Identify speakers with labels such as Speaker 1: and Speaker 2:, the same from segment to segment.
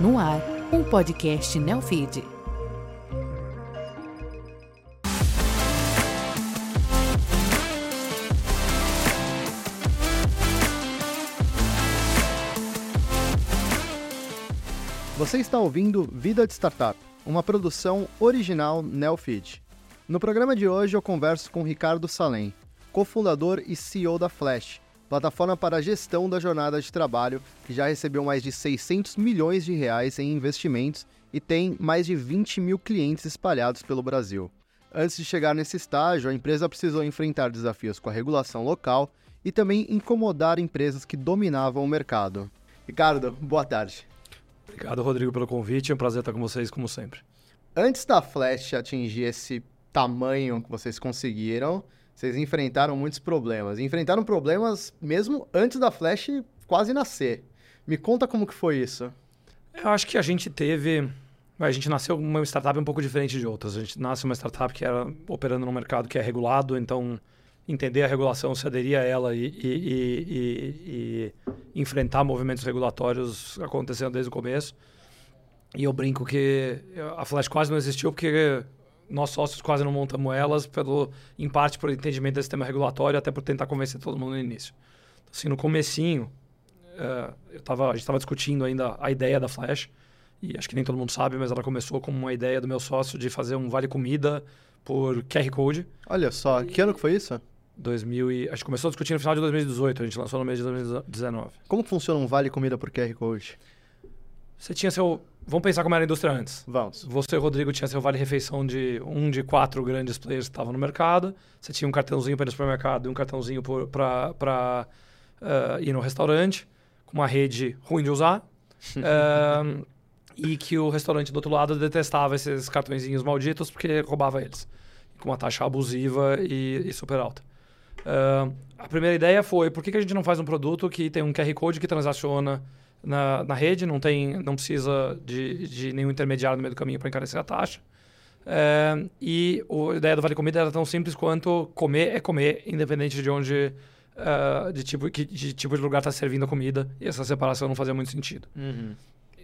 Speaker 1: No ar, um podcast Neofeed.
Speaker 2: Você está ouvindo Vida de Startup, uma produção original Neofeed. No programa de hoje eu converso com Ricardo Salem, cofundador e CEO da Flash, plataforma para a gestão da jornada de trabalho, que já recebeu mais de 600 milhões de reais em investimentos e tem mais de 20 mil clientes espalhados pelo Brasil. Antes de chegar nesse estágio, a empresa precisou enfrentar desafios com a regulação local e também incomodar empresas que dominavam o mercado. Ricardo, boa tarde.
Speaker 3: Obrigado, Rodrigo, pelo convite. É um prazer estar com vocês, como sempre.
Speaker 2: Antes da Flash atingir esse tamanho que vocês conseguiram, vocês enfrentaram muitos problemas. Enfrentaram problemas mesmo antes da Flash quase nascer. Me conta como que foi isso.
Speaker 3: Eu acho que a gente teve... A gente nasceu uma startup um pouco diferente de outras. A gente nasce uma startup que era operando num mercado que é regulado, então entender a regulação, se aderir a ela e, e, e, e, enfrentar movimentos regulatórios acontecendo desde o começo. E eu brinco que a Flash quase não existiu porque nós sócios quase não montamos elas, pelo, em parte por entendimento do sistema regulatório, até por tentar convencer todo mundo no início. Então, assim, no comecinho, uh, eu tava, a gente estava discutindo ainda a ideia da Flash, e acho que nem todo mundo sabe, mas ela começou com uma ideia do meu sócio de fazer um vale comida por QR Code.
Speaker 2: Olha só, que ano que foi isso?
Speaker 3: 2000 e, acho que começou a discutir no final de 2018, a gente lançou no mês de 2019.
Speaker 2: Como funciona um vale comida por QR Code?
Speaker 3: Você tinha seu. Vamos pensar como era a indústria antes.
Speaker 2: Vamos.
Speaker 3: Você, Rodrigo, tinha seu vale-refeição de um de quatro grandes players que estavam no mercado. Você tinha um cartãozinho para ir no supermercado e um cartãozinho para uh, ir no restaurante, com uma rede ruim de usar. uh, e que o restaurante do outro lado detestava esses cartõezinhos malditos porque roubava eles. Com uma taxa abusiva e, e super alta. Uh, a primeira ideia foi, por que, que a gente não faz um produto que tem um QR Code que transaciona na, na rede, não, tem, não precisa de, de nenhum intermediário no meio do caminho para encarecer a taxa. Uh, e a ideia do Vale Comida era tão simples quanto comer é comer, independente de onde, uh, de, tipo, que, de tipo de lugar está servindo a comida. E essa separação não fazia muito sentido.
Speaker 2: Uhum.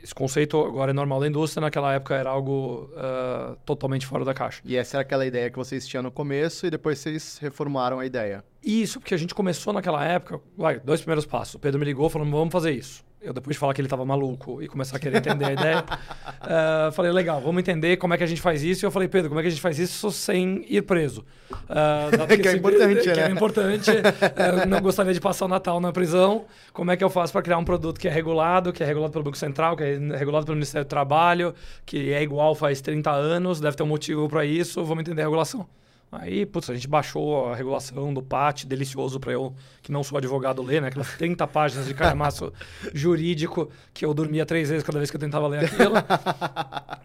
Speaker 3: Esse conceito agora é normal da indústria, naquela época era algo uh, totalmente fora da caixa.
Speaker 2: E essa era aquela ideia que vocês tinham no começo e depois vocês reformaram a ideia.
Speaker 3: Isso, porque a gente começou naquela época, vai, dois primeiros passos. O Pedro me ligou falando, vamos fazer isso eu depois de falar que ele estava maluco e começar a querer entender a ideia, uh, falei, legal, vamos entender como é que a gente faz isso. E eu falei, Pedro, como é que a gente faz isso sem ir preso?
Speaker 2: Uh, que é importante,
Speaker 3: que
Speaker 2: né?
Speaker 3: é importante. uh, não gostaria de passar o Natal na prisão. Como é que eu faço para criar um produto que é regulado, que é regulado pelo Banco Central, que é regulado pelo Ministério do Trabalho, que é igual faz 30 anos, deve ter um motivo para isso, vamos entender a regulação. Aí, putz, a gente baixou a regulação do PAT, delicioso para eu, que não sou advogado, ler, né? Aquelas 30 páginas de caramaço jurídico que eu dormia três vezes cada vez que eu tentava ler aquilo.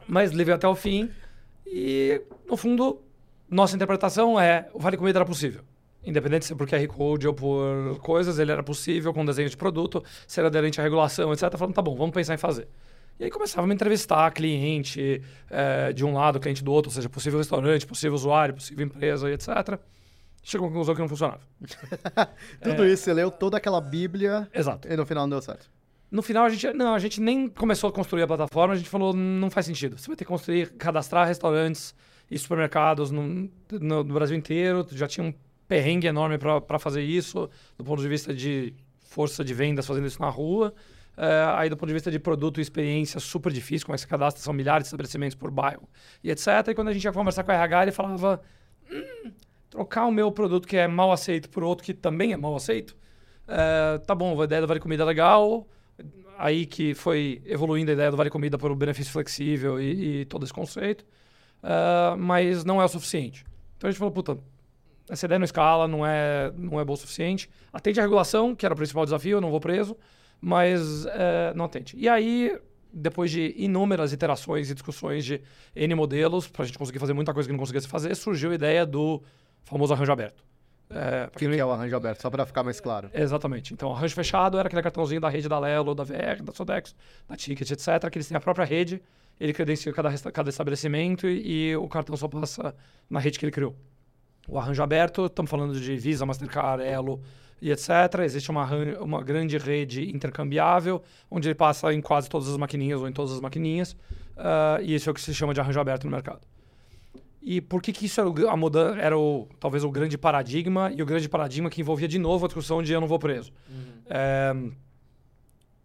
Speaker 3: Mas levei até o fim. E, no fundo, nossa interpretação é: o Vale Comida era possível. Independente se é por QR Code ou por coisas, ele era possível com desenho de produto, se era aderente à regulação, etc. Falando, tá bom, vamos pensar em fazer. E aí começava a me entrevistar cliente é, de um lado, cliente do outro, ou seja, possível restaurante, possível usuário, possível empresa e etc. Chegou a conclusão que não funcionava.
Speaker 2: Tudo é... isso, você leu toda aquela bíblia
Speaker 3: Exato.
Speaker 2: e no final não deu certo.
Speaker 3: No final, a gente, não, a gente nem começou a construir a plataforma, a gente falou, não faz sentido. Você vai ter que construir, cadastrar restaurantes e supermercados no, no, no Brasil inteiro, já tinha um perrengue enorme para fazer isso, do ponto de vista de força de vendas fazendo isso na rua. Uh, aí, do ponto de vista de produto e experiência, super difícil, como é que se cadastra, são milhares de estabelecimentos por bairro e etc. E quando a gente ia conversar com a RH, ele falava: hum, trocar o meu produto que é mal aceito por outro que também é mal aceito, uh, tá bom, a ideia do Vale Comida é legal. Aí que foi evoluindo a ideia do Vale Comida por um benefício flexível e, e todo esse conceito, uh, mas não é o suficiente. Então a gente falou: puta, essa ideia não escala, não é, não é boa o suficiente. Atende a regulação, que era o principal desafio, eu não vou preso mas é, não atende. E aí, depois de inúmeras iterações e discussões de N modelos, para a gente conseguir fazer muita coisa que não conseguia se fazer, surgiu a ideia do famoso arranjo aberto.
Speaker 2: É, que, que é o arranjo aberto? Só para ficar mais claro.
Speaker 3: Exatamente. Então, o arranjo fechado era aquele cartãozinho da rede da Lelo, da VR, da Sodex, da Ticket, etc., que eles têm a própria rede, ele credencia cada, cada estabelecimento e, e o cartão só passa na rede que ele criou. O arranjo aberto, estamos falando de Visa, Mastercard, Elo, e etc. Existe uma, uma grande rede intercambiável, onde ele passa em quase todas as maquininhas ou em todas as maquininhas. ah, e isso é o que se chama de arranjo aberto no mercado. E por que, que isso era, o, a muda, era o, talvez o grande paradigma, e o grande paradigma que envolvia de novo a discussão de eu não vou preso? É,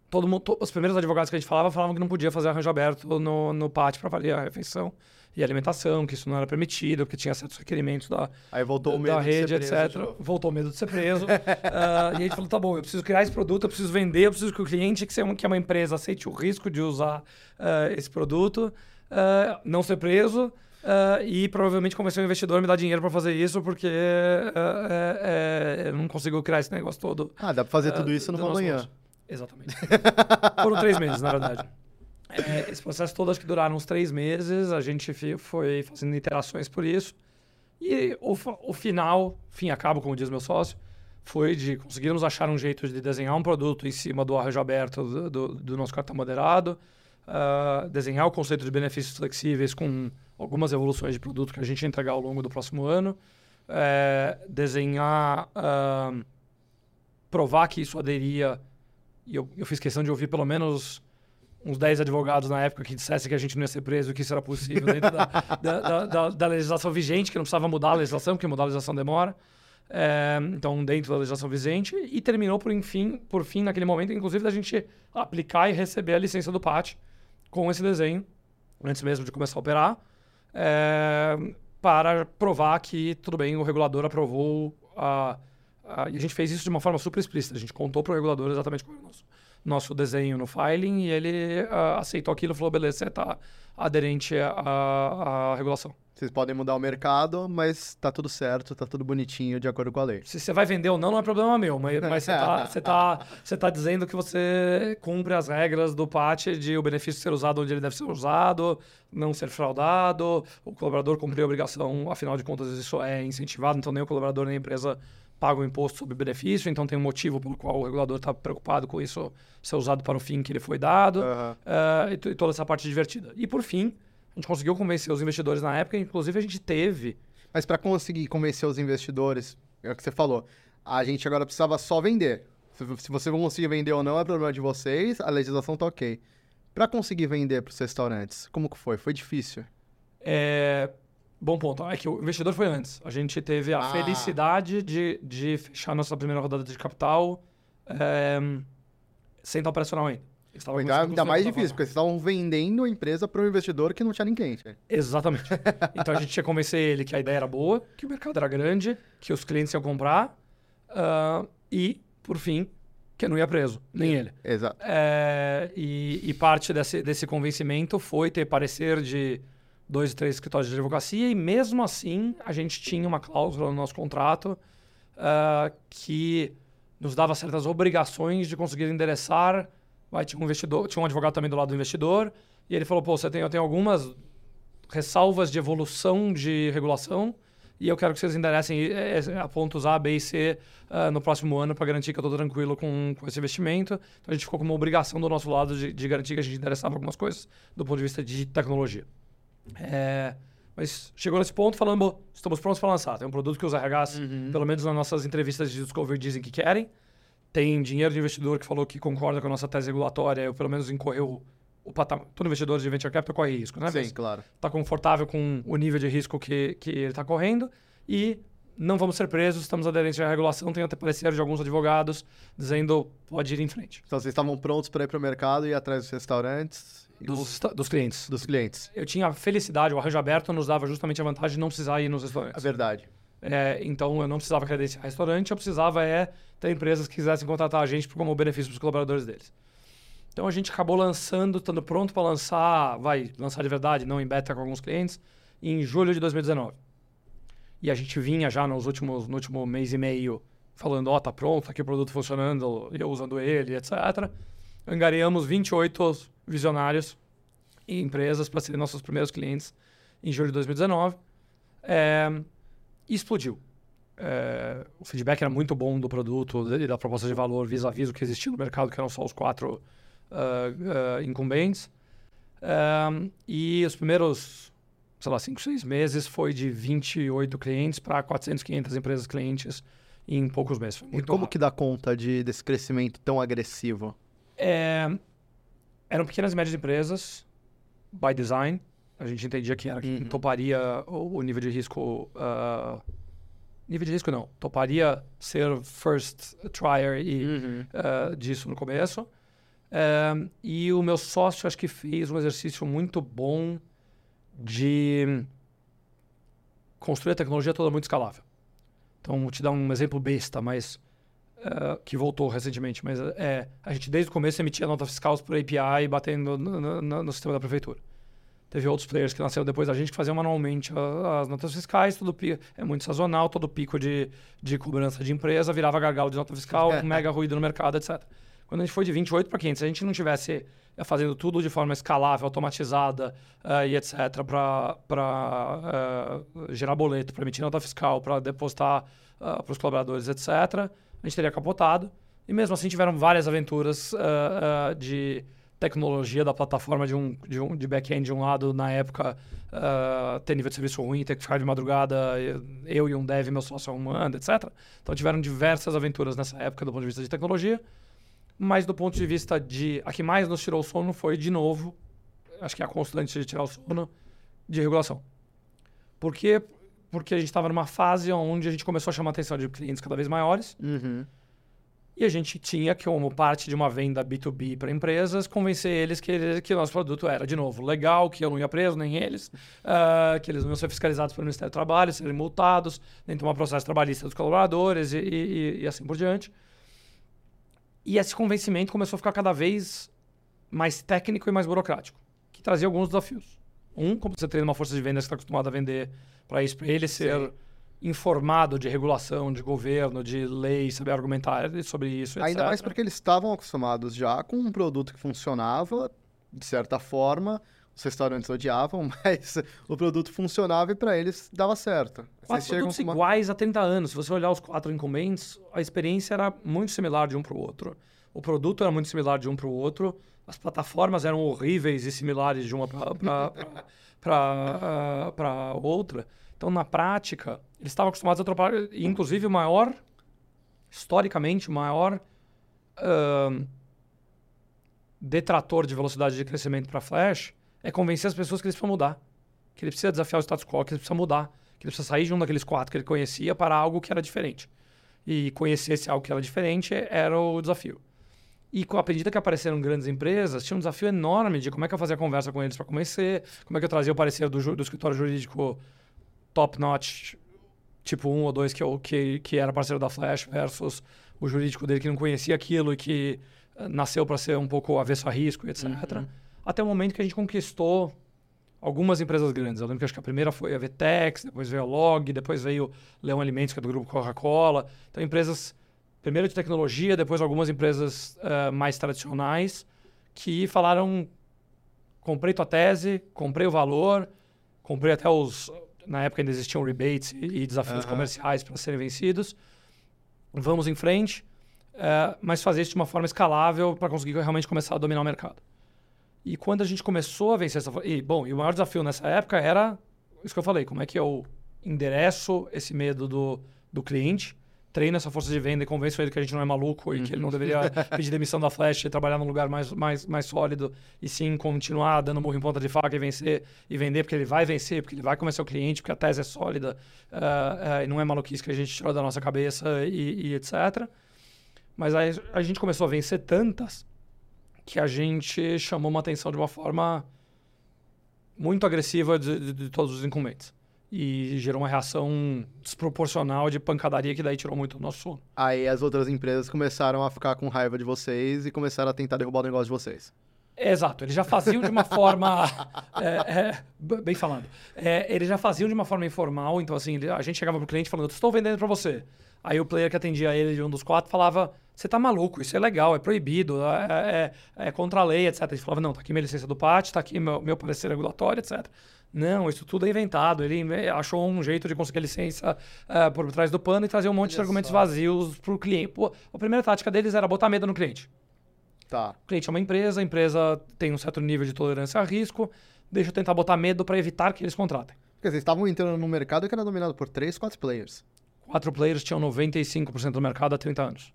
Speaker 3: todo mundo, to- os primeiros advogados que a gente falava falavam que não podia fazer arranjo aberto no, no pátio para valer a refeição e alimentação, que isso não era permitido, que tinha certos requerimentos da,
Speaker 2: Aí voltou o medo
Speaker 3: da rede, etc. Voltou o medo de ser preso. Ah, e a gente falou, tá bom, eu preciso criar esse produto, eu preciso vender, eu preciso que o cliente, que, seja que é uma empresa, aceite o risco de usar ah, esse produto, ah, não ser preso. ah, e provavelmente convencer o investidor a me dar dinheiro para fazer isso, porque ah, é- é- eu não consigo criar esse negócio todo
Speaker 2: Ah, dá pra fazer tudo isso numa manhã.
Speaker 3: Exatamente. Foram três meses, na verdade. É, esse processo todo acho que duraram uns três meses. A gente foi fazendo interações por isso. E o, o final, fim a como diz meu sócio, foi de conseguirmos achar um jeito de desenhar um produto em cima do arranjo aberto do, do, do nosso cartão moderado, ah, desenhar o conceito de benefícios flexíveis com algumas evoluções de produto que a gente entregar ao longo do próximo ano, eh, desenhar, ah, provar que isso aderia, e eu, eu fiz questão de ouvir pelo menos uns 10 advogados na época que dissessem que a gente não ia ser preso, que isso era possível dentro da, da, da- da- legislação vigente, que não precisava mudar a legislação, porque mudar a legislação demora. É, então, dentro da legislação vigente, e terminou por, enfim, por fim, naquele momento, inclusive, da gente aplicar e receber a licença do PAT com esse desenho, antes mesmo de começar a operar, é, para provar que, tudo bem, o regulador aprovou a, a- E a gente fez isso de uma forma super explícita. A gente contou para o regulador exatamente qual era o nosso, nosso desenho no filing e ele ah, aceitou aquilo e falou: beleza, você está aderente à, à regulação.
Speaker 2: Vocês podem mudar o mercado, mas tá tudo certo, tá tudo bonitinho de acordo com a lei.
Speaker 3: Se você vai vender ou não, não é problema meu, mas, mas você está você tá, você tá dizendo que você cumpre as regras do PAT de o benefício ser usado onde ele deve ser usado, não ser fraudado, o colaborador cumprir a obrigação, afinal de contas isso é incentivado, então nem o colaborador nem a empresa paga o imposto sobre benefício, então tem um motivo pelo qual o regulador está preocupado com isso ser usado para o fim que ele foi dado,
Speaker 2: Aham.
Speaker 3: ah, e, e toda essa parte divertida. E por fim, a gente conseguiu convencer os investidores na época, inclusive a gente teve
Speaker 2: Mas para conseguir convencer os investidores, é o que você falou, a gente agora precisava só vender. Se, você não conseguir vender ou não, é problema de vocês, a legislação tá ok. Para conseguir vender para os restaurantes, como que foi? Foi difícil?
Speaker 3: É, bom ponto. É que o investidor foi antes. A gente teve a
Speaker 2: Ah.
Speaker 3: felicidade de, de fechar nossa primeira rodada de capital é, sem estar operacional ainda. Estava
Speaker 2: é ainda mais difícil, porque vocês estavam vendendo a empresa para um investidor que não tinha cliente.
Speaker 3: Exatamente. Então a gente tinha que convencer ele que a ideia era boa, que o mercado era grande, que os clientes iam comprar ah, e, por fim, que eu não ia preso, nem ele.
Speaker 2: Exato.
Speaker 3: É, e, e parte desse, desse convencimento foi ter parecer de dois, três escritórios de advocacia, e mesmo assim a gente tinha uma cláusula no nosso contrato ah, que nos dava certas obrigações de conseguir endereçar. Vai, tinha um investidor, tinha um advogado também do lado do investidor, e ele falou: pô, você tem, eu tenho algumas ressalvas de evolução de regulação. E eu quero que vocês enderecem eh, eh, a pontos A, B e C ah, no próximo ano para garantir que eu estou tranquilo com, com esse investimento. Então a gente ficou com uma obrigação do nosso lado de, de garantir que a gente endereçava algumas coisas do ponto de vista de tecnologia. É, mas chegou nesse ponto falando, "Bom, estamos prontos para lançar. Tem um produto que os RHs, pelo menos nas nossas entrevistas de Discovery, dizem que querem. Tem dinheiro de investidor que falou que concorda com a nossa tese regulatória, ou pelo menos incorreu o patamar. Todo investidor de venture capital corre risco, né?
Speaker 2: Sim,
Speaker 3: Mas
Speaker 2: claro.
Speaker 3: está confortável com o nível de risco que, que ele está correndo e não vamos ser presos, estamos aderentes à regulação. Tem até parecer de alguns advogados dizendo pode ir em frente.
Speaker 2: Então vocês estavam prontos para ir para o mercado e ir atrás dos restaurantes
Speaker 3: Dos, dos clientes.
Speaker 2: dos clientes.
Speaker 3: Eu tinha a felicidade, o arranjo aberto nos dava justamente a vantagem de não precisar ir nos
Speaker 2: É
Speaker 3: restaurantes.
Speaker 2: verdade.
Speaker 3: É, então eu não precisava credenciar restaurante, eu precisava é ter empresas que quisessem contratar a gente como benefício para os colaboradores deles. Então a gente acabou lançando, estando pronto para lançar, vai lançar de verdade, não em beta com alguns clientes, em julho de 2019. E a gente vinha já nos últimos, no último mês e meio falando, ó, tá pronto, tá aqui o produto funcionando, eu usando ele, etc. Angariamos 28 visionários e empresas para serem nossos primeiros clientes em julho de 2019. É, e explodiu. É, o feedback era muito bom do produto e da proposta de valor vis-a-vis o que existia no mercado, que eram só os quatro ah, ah, incumbentes. Ah, e os primeiros, sei lá, 5, 6 meses foi de 28 clientes para 400, 500 empresas clientes em poucos meses.
Speaker 2: E como
Speaker 3: rápido.
Speaker 2: que dá conta de, desse crescimento tão agressivo?
Speaker 3: É, eram pequenas e médias empresas, by design. A gente entendia que era
Speaker 2: Uhum.
Speaker 3: toparia o, o nível de risco. ah, nível de risco não. Toparia ser first trier e ah, disso no começo. É, e o meu sócio acho que fez um exercício muito bom de construir a tecnologia toda muito escalável. Então, vou te dar um exemplo besta, mas eh, que voltou recentemente, mas é, a gente desde o começo emitia nota fiscal por API batendo no, no- no- no sistema da prefeitura. Teve outros players que nasceram depois da gente que faziam manualmente a- as notas fiscais, todo pi- é muito sazonal, todo pico de, de cobrança de empresa virava gargalo de nota fiscal, um mega ruído no mercado, etc. Quando a gente foi de 28 para 500, se a gente não tivesse eh, fazendo tudo de forma escalável, automatizada eh, e etc, para gerar boleto, para emitir nota fiscal, para depositar para os colaboradores, etc, a gente teria capotado. E mesmo assim tiveram várias aventuras ah, de tecnologia da plataforma de um, de um de back-end de um lado, na época, ter nível de serviço ruim, ter que ficar de madrugada, eu e um dev, meu sócio arrumando, etc. Então tiveram diversas aventuras nessa época do ponto de vista de tecnologia. Mas do ponto de vista de. A que mais nos tirou o sono foi, de novo, acho que é a constante de tirar o sono, de regulação. Por quê? Porque a gente estava numa fase onde a gente começou a chamar a atenção de clientes cada vez maiores
Speaker 2: Uhum.
Speaker 3: e a gente tinha, que como parte de uma venda B2B para empresas, convencer eles que, ele- que o nosso produto era, de novo, legal, que eu não ia preso, nem eles, ah, que eles não iam ser fiscalizados pelo Ministério do Trabalho, serem multados, nem tomar processo trabalhista dos colaboradores e, e- e assim por diante. E esse convencimento começou a ficar cada vez mais técnico e mais burocrático, que trazia alguns desafios. Um, como você treina uma força de vendas que está acostumada a vender para ele ser informado de regulação, de governo, de lei, saber argumentar sobre isso,
Speaker 2: Ainda
Speaker 3: etc.
Speaker 2: mais porque eles estavam acostumados já com um produto que funcionava, de certa forma. Os restaurantes odiavam, mas o produto funcionava e para eles dava certo.
Speaker 3: Quatro produtos iguais há 30 anos. Se você olhar os quatro incumbentes, a experiência era muito similar de um para o outro. O produto era muito similar de um para o outro. As plataformas eram horríveis e similares de uma para outra. Então, na prática, eles estavam acostumados a trabalhar. Inclusive, o maior, historicamente, o maior ahn, detrator de velocidade de crescimento para Flash é convencer as pessoas que eles precisam mudar. Que ele precisa desafiar o status quo, que ele precisa mudar. Que ele precisa sair de um daqueles quatro que ele conhecia para algo que era diferente. E conhecer esse algo que era diferente era o desafio. E com a medida que apareceram grandes empresas, tinha um desafio enorme de como é que eu fazia a conversa com eles para convencer, como é que eu trazia o parecer do, do escritório jurídico top-notch, tipo um ou dois, que, eu, que, que era parceiro da Flash, versus o jurídico dele que não conhecia aquilo e que eh, nasceu para ser um pouco avesso a risco, etc. Até o momento que a gente conquistou algumas empresas grandes. Eu lembro que acho que a primeira foi a Vtex, depois veio a Log, depois veio Leão Alimentos, que é do grupo Coca-Cola. Então, empresas, primeiro de tecnologia, depois algumas empresas eh, mais tradicionais, que falaram: comprei tua tese, comprei o valor, comprei até os. Na época ainda existiam rebates e, e desafios comerciais para serem vencidos. Vamos em frente, eh, mas fazer isso de uma forma escalável para conseguir realmente começar a dominar o mercado. E quando a gente começou a vencer essa... E, bom, e o maior desafio nessa época era isso que eu falei, como é que eu endereço esse medo do, do cliente, treino essa força de venda e convenço ele que a gente não é maluco e que ele não deveria pedir demissão da Flash e trabalhar num lugar mais, mais, mais sólido e sim continuar dando murro em ponta de faca e vencer e vender, porque ele vai vencer, porque ele vai convencer o cliente, porque a tese é sólida ah, ah, e não é maluquice que a gente tirou da nossa cabeça e, e etc. Mas aí a gente começou a vencer tantas que a gente chamou uma atenção de uma forma muito agressiva de, de- de todos os incumbentes. E gerou uma reação desproporcional de pancadaria que daí tirou muito o nosso sono.
Speaker 2: Aí as outras empresas começaram a ficar com raiva de vocês e começaram a tentar derrubar o negócio de vocês.
Speaker 3: Exato, eles já faziam de uma forma. é, é, bem falando. É, eles já faziam de uma forma informal, então assim, a gente chegava pro cliente falando, estou vendendo para você. Aí o player que atendia ele de um dos quatro falava, você tá maluco, isso é legal, é proibido, é, é- é contra a lei, etc. Ele falava, não, tá aqui minha licença do PAT, tá aqui meu, meu parecer regulatório, etc. Não, isso tudo é inventado. Ele achou um jeito de conseguir licença eh, por trás do pano e trazer um monte de
Speaker 2: Olha
Speaker 3: argumentos
Speaker 2: só.
Speaker 3: vazios pro cliente. Pô, a primeira tática deles era botar medo no cliente.
Speaker 2: Tá.
Speaker 3: O cliente é uma empresa, a empresa tem um certo nível de tolerância a risco, deixa eu tentar botar medo para evitar que eles contratem.
Speaker 2: Porque vocês estavam entrando num mercado que era dominado por três, quatro players.
Speaker 3: quatro players tinham 95% do mercado há 30 anos.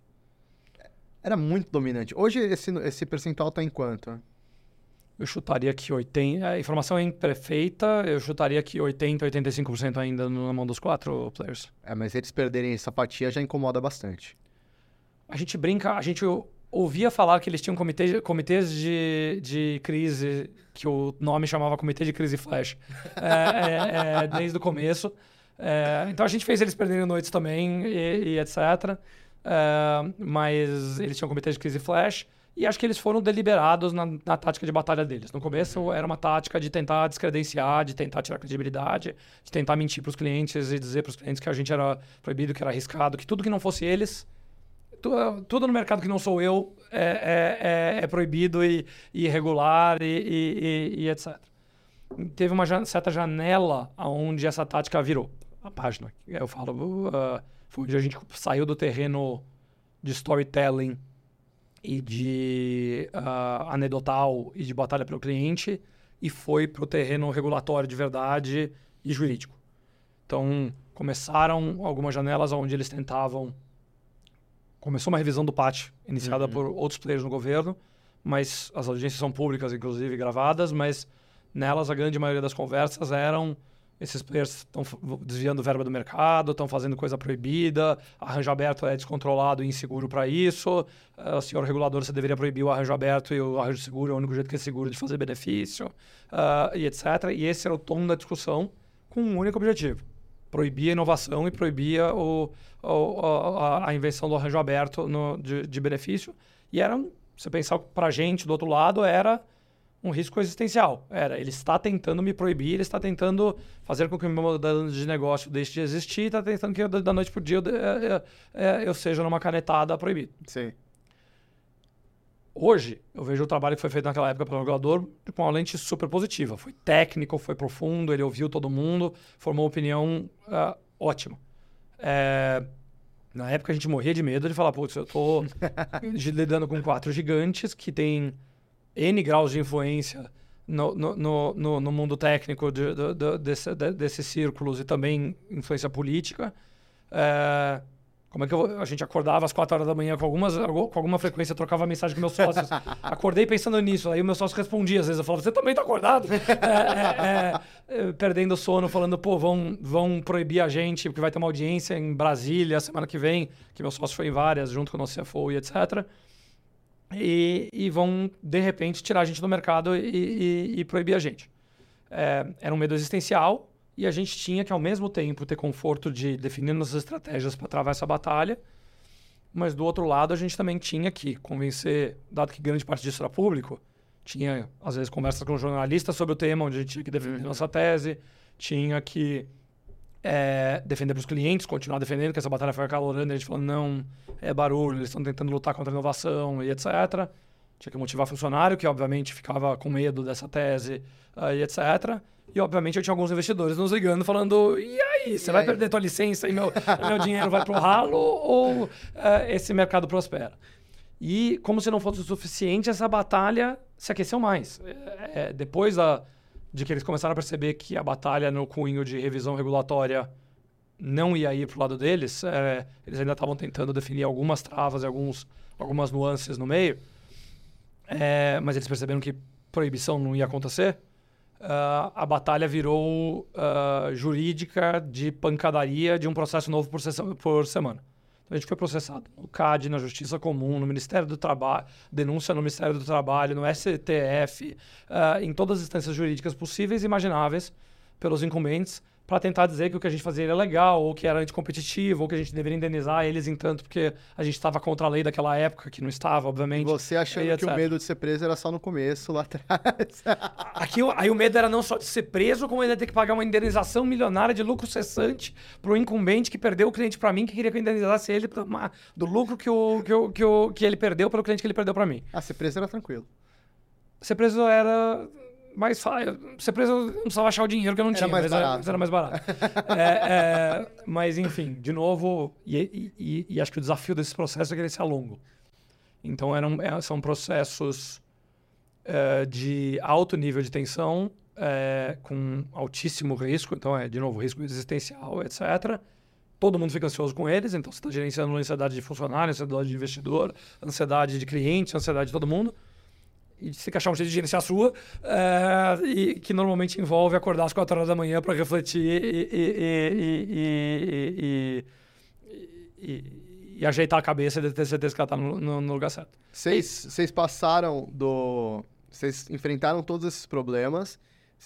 Speaker 2: Era muito dominante. Hoje esse, esse percentual está em quanto?
Speaker 3: Eu chutaria que 80%. A informação é imperfeita, eu chutaria que 80%, 85% ainda na mão dos quatro players.
Speaker 2: É, mas eles perderem essa fatia já incomoda bastante.
Speaker 3: A gente brinca, a gente ouvia falar que eles tinham comitê, comitês de, de crise, que o nome chamava Comitê de Crise Flash, é, é, é, desde o começo. É, então a gente fez eles perderem noites também e, e etc. É, mas eles tinham comitê de crise flash. E acho que eles foram deliberados na, na, tática de batalha deles. No começo era uma tática de tentar descredenciar, de tentar tirar credibilidade, de tentar mentir para os clientes e dizer para os clientes que a gente era proibido, que era arriscado, que tudo que não fosse eles, tu, tudo no mercado que não sou eu é, é, é, é proibido e, e irregular e, e, e, etc. Teve uma jan certa janela onde essa tática virou a página. Eu falo, uh, foi onde a gente saiu do terreno de storytelling e de uh, anedotal e de batalha pelo cliente e foi para o terreno regulatório de verdade e jurídico. Então, começaram algumas janelas onde eles tentavam. Começou uma revisão do PAT, iniciada uhum. por outros players no governo, mas as audiências são públicas, inclusive gravadas, mas nelas a grande maioria das conversas eram esses players estão desviando verba do mercado, estão fazendo coisa proibida, arranjo aberto é descontrolado e inseguro para isso, uh, senhor regulador, você deveria proibir o arranjo aberto e o arranjo seguro é o único jeito que é seguro de fazer benefício, uh, e etc. E esse era o tom da discussão com um único objetivo, proibir a inovação e proibir o, o, a, a, invenção do arranjo aberto no, de, de benefício. E era, você pensar para a gente, do outro lado, era um risco existencial. Era, ele está tentando me proibir, ele está tentando fazer com que o meu modelo de negócio deixe de existir, está tentando que da noite para o dia eu, eu, eu, seja numa canetada proibido.
Speaker 2: Sim.
Speaker 3: Hoje, eu vejo o trabalho que foi feito naquela época pelo regulador com uma lente super positiva. Foi técnico, foi profundo, ele ouviu todo mundo, formou uma opinião uh, ótima. É, na época a gente morria de medo de falar, putz, eu estou lidando com quatro gigantes que têm N graus de influência no, no, no, no mundo técnico de, de, de, desse, desses círculos e também influência política. É, como é que eu, a gente acordava às quatro horas da manhã com, algumas, com alguma frequência, trocava mensagem com meus sócios. Acordei pensando nisso. Aí o meu sócio respondia, às vezes eu falava, você também está acordado? É, é, é, perdendo o sono, falando, pô, vão, vão proibir a gente, porque vai ter uma audiência em Brasília semana que vem, que meu sócio foi em várias, junto com o nosso CFO e etc e, e, vão, de repente, tirar a gente do mercado e, e, e proibir a gente. É, era um medo existencial e a gente tinha que, ao mesmo tempo, ter conforto de definir nossas estratégias para travar essa batalha, mas, do outro lado, a gente também tinha que convencer, dado que grande parte disso era público, tinha, às vezes, conversas com jornalistas sobre o tema, onde a gente tinha que defender nossa tese, tinha que é, defender para os clientes, continuar defendendo, que essa batalha foi acalorando, a gente falando, não, é barulho, eles estão tentando lutar contra a inovação e etc. Tinha que motivar funcionário, que obviamente ficava com medo dessa tese uh, e etc. E obviamente eu tinha alguns investidores nos ligando, falando, e aí, você e vai aí? perder tua licença e meu, meu dinheiro vai para o ralo ou uh, esse mercado prospera? E como se não fosse o suficiente, essa batalha se aqueceu mais. É, é, depois da de que eles começaram a perceber que a batalha no cunho de revisão regulatória não ia ir para o lado deles, é, eles ainda estavam tentando definir algumas travas e alguns, algumas nuances no meio, é, mas eles perceberam que proibição não ia acontecer. Uh, a batalha virou uh, jurídica de pancadaria de um processo novo por, por semana. A gente foi processado no CAD, na Justiça Comum, no Ministério do Trabalho, denúncia no Ministério do Trabalho, no STF, uh, ah, em todas as instâncias jurídicas possíveis e imagináveis pelos incumbentes para tentar dizer que o que a gente fazia era legal, ou que era anticompetitivo, ou que a gente deveria indenizar eles em tanto porque a gente estava contra a lei daquela época, que não estava, obviamente.
Speaker 2: Você achando que o medo de ser preso era só no começo, lá atrás.
Speaker 3: Aqui, aí o medo era não só de ser preso, como ainda ter que pagar uma indenização milionária de lucro cessante para o incumbente que perdeu o cliente para mim, que queria que eu indenizasse ele do lucro que, o, que, o, que, o, que ele perdeu pelo cliente que ele perdeu para mim.
Speaker 2: Ah, ser preso era tranquilo.
Speaker 3: Ser preso era mais ser preso não precisava achar o dinheiro que eu não
Speaker 2: era
Speaker 3: tinha,
Speaker 2: mais
Speaker 3: mas
Speaker 2: barato.
Speaker 3: Era, era mais barato. é, é, mas, enfim, de novo, e, e, e, acho que o desafio desse processo é que ele seja longo. Então, eram, é, são processos é, de alto nível de tensão, é, com altíssimo risco, então é, de novo, risco existencial, etc., todo mundo fica ansioso com eles, então você está gerenciando ansiedade de funcionário, ansiedade de investidor, ansiedade de cliente, ansiedade de todo mundo. E tem que achar um jeito de gerenciar a sua, é, e que normalmente envolve acordar às 4 horas da manhã para refletir e, e, e, e, ajeitar a cabeça e ter certeza que ela está no, no, no, lugar certo.
Speaker 2: Vocês passaram do. Vocês enfrentaram todos esses problemas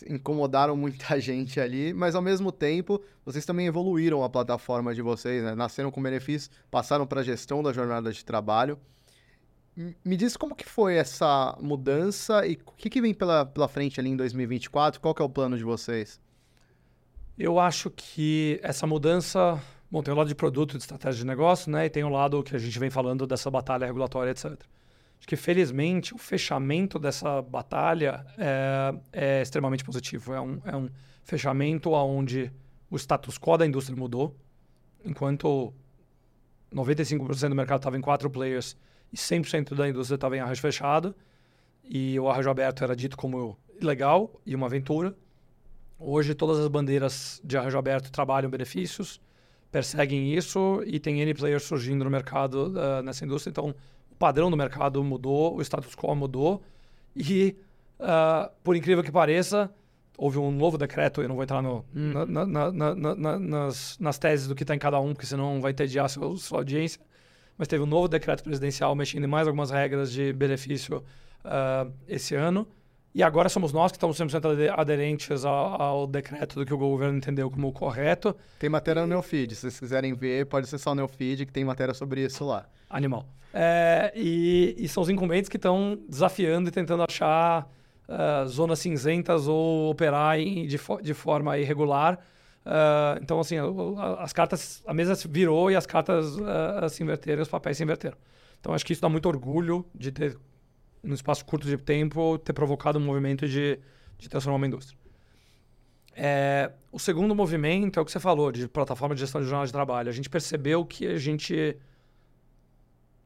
Speaker 2: incomodaram muita gente ali, mas ao mesmo tempo vocês também evoluíram a plataforma de vocês, né? nasceram com benefícios, passaram para a gestão da jornada de trabalho. Me diz como que foi essa mudança e o que, que vem pela, pela frente ali em 2024? Qual que é o plano de vocês?
Speaker 3: Eu acho que essa mudança... Bom, tem o lado de produto, de estratégia de negócio, né? E tem o lado que a gente vem falando dessa batalha regulatória, etc. Acho que, felizmente, o fechamento dessa batalha é, é extremamente positivo. É um, é um fechamento onde o status quo da indústria mudou, enquanto 95% do mercado estava em quatro players e 100% da indústria estava em arranjo fechado, e o arranjo aberto era dito como ilegal e uma aventura. Hoje, todas as bandeiras de arranjo aberto trabalham benefícios, perseguem isso e tem N players surgindo no mercado uh, nessa indústria. Então, padrão do mercado mudou, o status quo mudou e, uh, por incrível que pareça, houve um novo decreto, eu não vou entrar no, hum. na, na, na, nas, nas, teses do que está em cada um, porque senão vai tediar a sua audiência, mas teve um novo decreto presidencial mexendo em mais algumas regras de benefício uh, esse ano. E agora somos nós que estamos 100% aderentes ao, ao, decreto do que o governo entendeu como correto.
Speaker 2: Tem matéria no Neofeed. Se vocês quiserem ver, pode acessar o Neofeed, que tem matéria sobre isso lá.
Speaker 3: Animal. É, e, e, são os incumbentes que estão desafiando e tentando achar uh, zonas cinzentas ou operar em, de, de, forma irregular. Uh, então, assim, as cartas, a mesa virou e as cartas uh, se inverteram, os papéis se inverteram. Então, acho que isso dá muito orgulho de ter, num espaço curto de tempo, ter provocado um movimento de, de transformar uma indústria. É, o segundo movimento é o que você falou, de plataforma de gestão de jornal de trabalho. A gente percebeu que a gente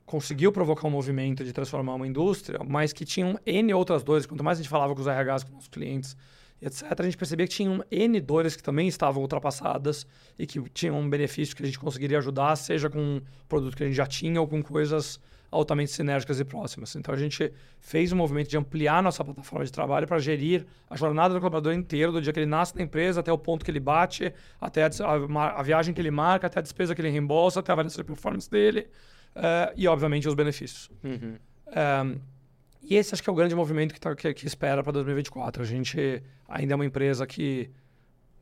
Speaker 3: conseguiu provocar um movimento de transformar uma indústria, mas que tinham N outras dores. Quanto mais a gente falava com os RHs, com os clientes, etc., a gente percebia que tinham N dores que também estavam ultrapassadas e que tinham um benefício que a gente conseguiria ajudar, seja com um produto que a gente já tinha ou com coisas altamente sinérgicas e próximas. Então a gente fez um movimento de ampliar nossa plataforma de trabalho para gerir a jornada do colaborador inteiro, do dia que ele nasce na empresa até o ponto que ele bate, até a, a, a viagem que ele marca, até a despesa que ele reembolsa, até a avaliação de performance dele uh, e, obviamente, os benefícios. Uhum. Um, eh, e esse acho que é o grande movimento que, tá, que, que espera para 2024. A gente ainda é uma empresa que,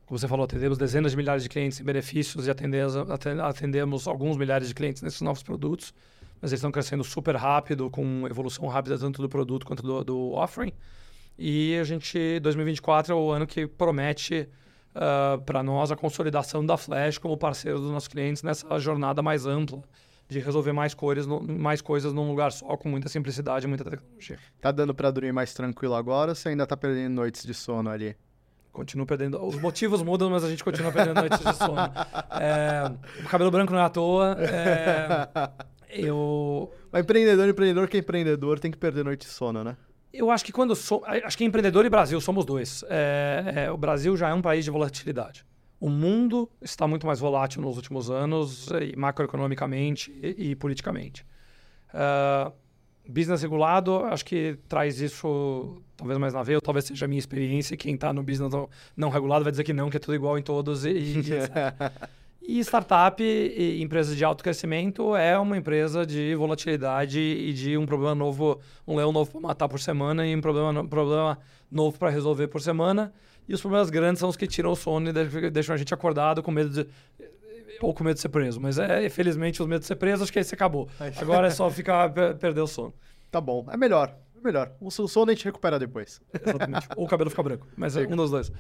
Speaker 3: como você falou, atendemos dezenas de milhares de clientes em benefícios e atendemos, atendemos alguns milhares de clientes nesses novos produtos, mas eles estão crescendo super rápido, com evolução rápida tanto do produto quanto do, do offering. E a gente, 2024 é o ano que promete uh, eh, para nós a consolidação da Flash como parceiro dos nossos clientes nessa jornada mais ampla de resolver mais coisas, mais coisas num lugar só, com muita simplicidade e muita tecnologia.
Speaker 2: Tá dando para dormir mais tranquilo agora ou você ainda tá perdendo noites de sono ali?
Speaker 3: Continuo perdendo. Os motivos mudam, mas a gente continua perdendo noites de sono. É, o cabelo branco não é à toa. É, eu.
Speaker 2: Mas empreendedor, empreendedor que é empreendedor tem que perder noite de sono, né?
Speaker 3: Eu acho que quando sou. Acho que empreendedor e Brasil somos dois. É, é, o Brasil já é um país de volatilidade o mundo está muito mais volátil nos últimos anos, macroeconomicamente e, e politicamente. Uh, business regulado, acho que traz isso talvez mais na veia, talvez seja a minha experiência. Quem está no business não regulado vai dizer que não, que é tudo igual em todos. E, e, e startup e empresas de alto crescimento é uma empresa de volatilidade e de um problema novo, um leão novo para matar por semana e um problema, um problema novo para resolver por semana. E os problemas grandes são os que tiram o sono e deixam a gente acordado com medo de. Ou com medo de ser preso. Mas é, felizmente, os medos de ser preso, acho que esse acabou. Agora é só ficar, perder o sono.
Speaker 2: Tá bom. É melhor. É melhor. O sono a gente recupera depois.
Speaker 3: Exatamente. Ou o cabelo fica branco. Mas é um dos dois.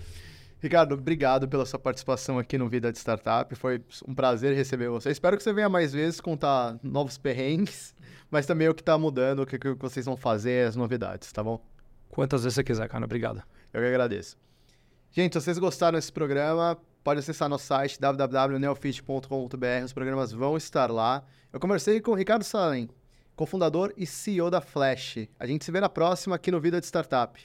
Speaker 2: Ricardo, obrigado pela sua participação aqui no Vida de Startup. Foi um prazer receber você. Espero que você venha mais vezes contar novos perrengues, mas também o que está mudando, o que, que vocês vão fazer, as novidades, tá bom?
Speaker 3: Quantas vezes você quiser, cara. Obrigado.
Speaker 2: Eu que agradeço. Gente, se vocês gostaram desse programa, pode acessar nosso site www.neofit.com.br. Os programas vão estar lá. Eu conversei com o Ricardo Salem, cofundador e CEO da Flash. A gente se vê na próxima aqui no Vida de Startup.